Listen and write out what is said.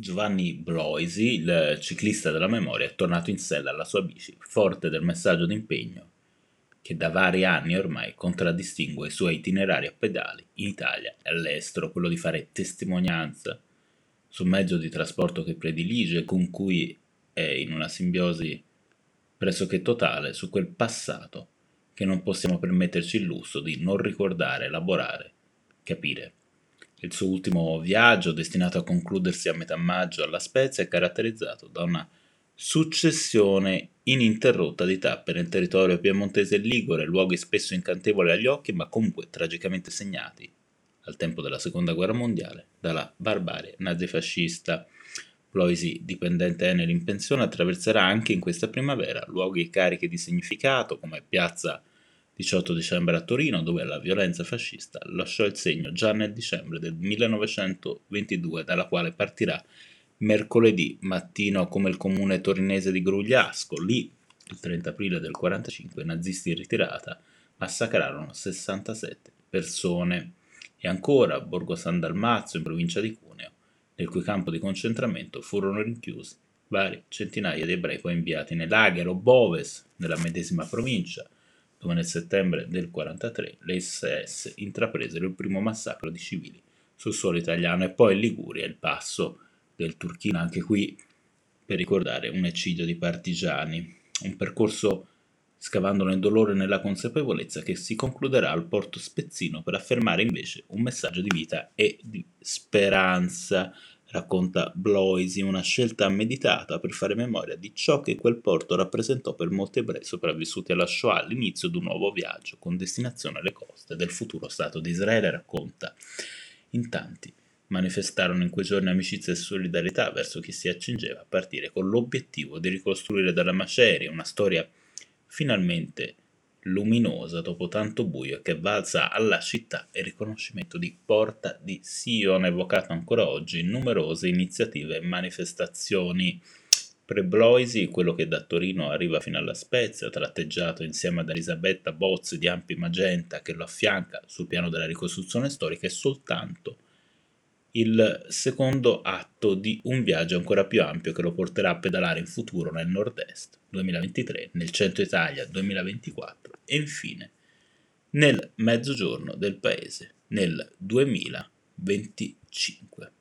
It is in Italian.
Giovanni Bloisi, il ciclista della memoria, è tornato in sella alla sua bici, forte del messaggio d'impegno che da vari anni ormai contraddistingue i suoi itinerari a pedali in Italia e all'estero, quello di fare testimonianza sul mezzo di trasporto che predilige, con cui è in una simbiosi pressoché totale su quel passato che non possiamo permetterci il lusso di non ricordare, elaborare, capire. Il suo ultimo viaggio, destinato a concludersi a metà maggio alla Spezia, è caratterizzato da una successione ininterrotta di tappe nel territorio piemontese e ligure, luoghi spesso incantevoli agli occhi, ma comunque tragicamente segnati, al tempo della seconda guerra mondiale, dalla barbarie nazifascista. Ploisi, dipendente Enel in pensione, attraverserà anche in questa primavera luoghi carichi di significato come Piazza 18 dicembre a Torino, dove la violenza fascista lasciò il segno già nel dicembre del 1922, dalla quale partirà mercoledì mattino come il comune torinese di Grugliasco. Lì, il 30 aprile del 1945, i nazisti in ritirata massacrarono 67 persone. E ancora a Borgo San Dalmazzo, in provincia di Cuneo, nel cui campo di concentramento furono rinchiusi vari centinaia di ebrei poi inviati nei lager o Boves, nella medesima provincia, dove nel settembre del 1943 le SS intrapresero il primo massacro di civili sul suolo italiano e poi Liguria il passo del Turchino, anche qui per ricordare un eccidio di partigiani, un percorso scavando nel dolore e nella consapevolezza che si concluderà al porto spezzino per affermare invece un messaggio di vita e di speranza racconta Bloisi, una scelta meditata per fare memoria di ciò che quel porto rappresentò per molti ebrei sopravvissuti alla Shoah all'inizio di un nuovo viaggio con destinazione alle coste del futuro Stato di Israele, racconta. In tanti manifestarono in quei giorni amicizia e solidarietà verso chi si accingeva a partire con l'obiettivo di ricostruire dalla maceria una storia finalmente luminosa dopo tanto buio che valsa alla città il riconoscimento di Porta di Sion, evocato ancora oggi in numerose iniziative e manifestazioni. Prebloisi, quello che da Torino arriva fino alla Spezia, tratteggiato insieme ad Elisabetta Bozzi di Ampi Magenta che lo affianca sul piano della ricostruzione storica, è soltanto il secondo atto di un viaggio ancora più ampio che lo porterà a pedalare in futuro nel nord-est 2023, nel centro Italia 2024 e infine nel mezzogiorno del paese nel 2025.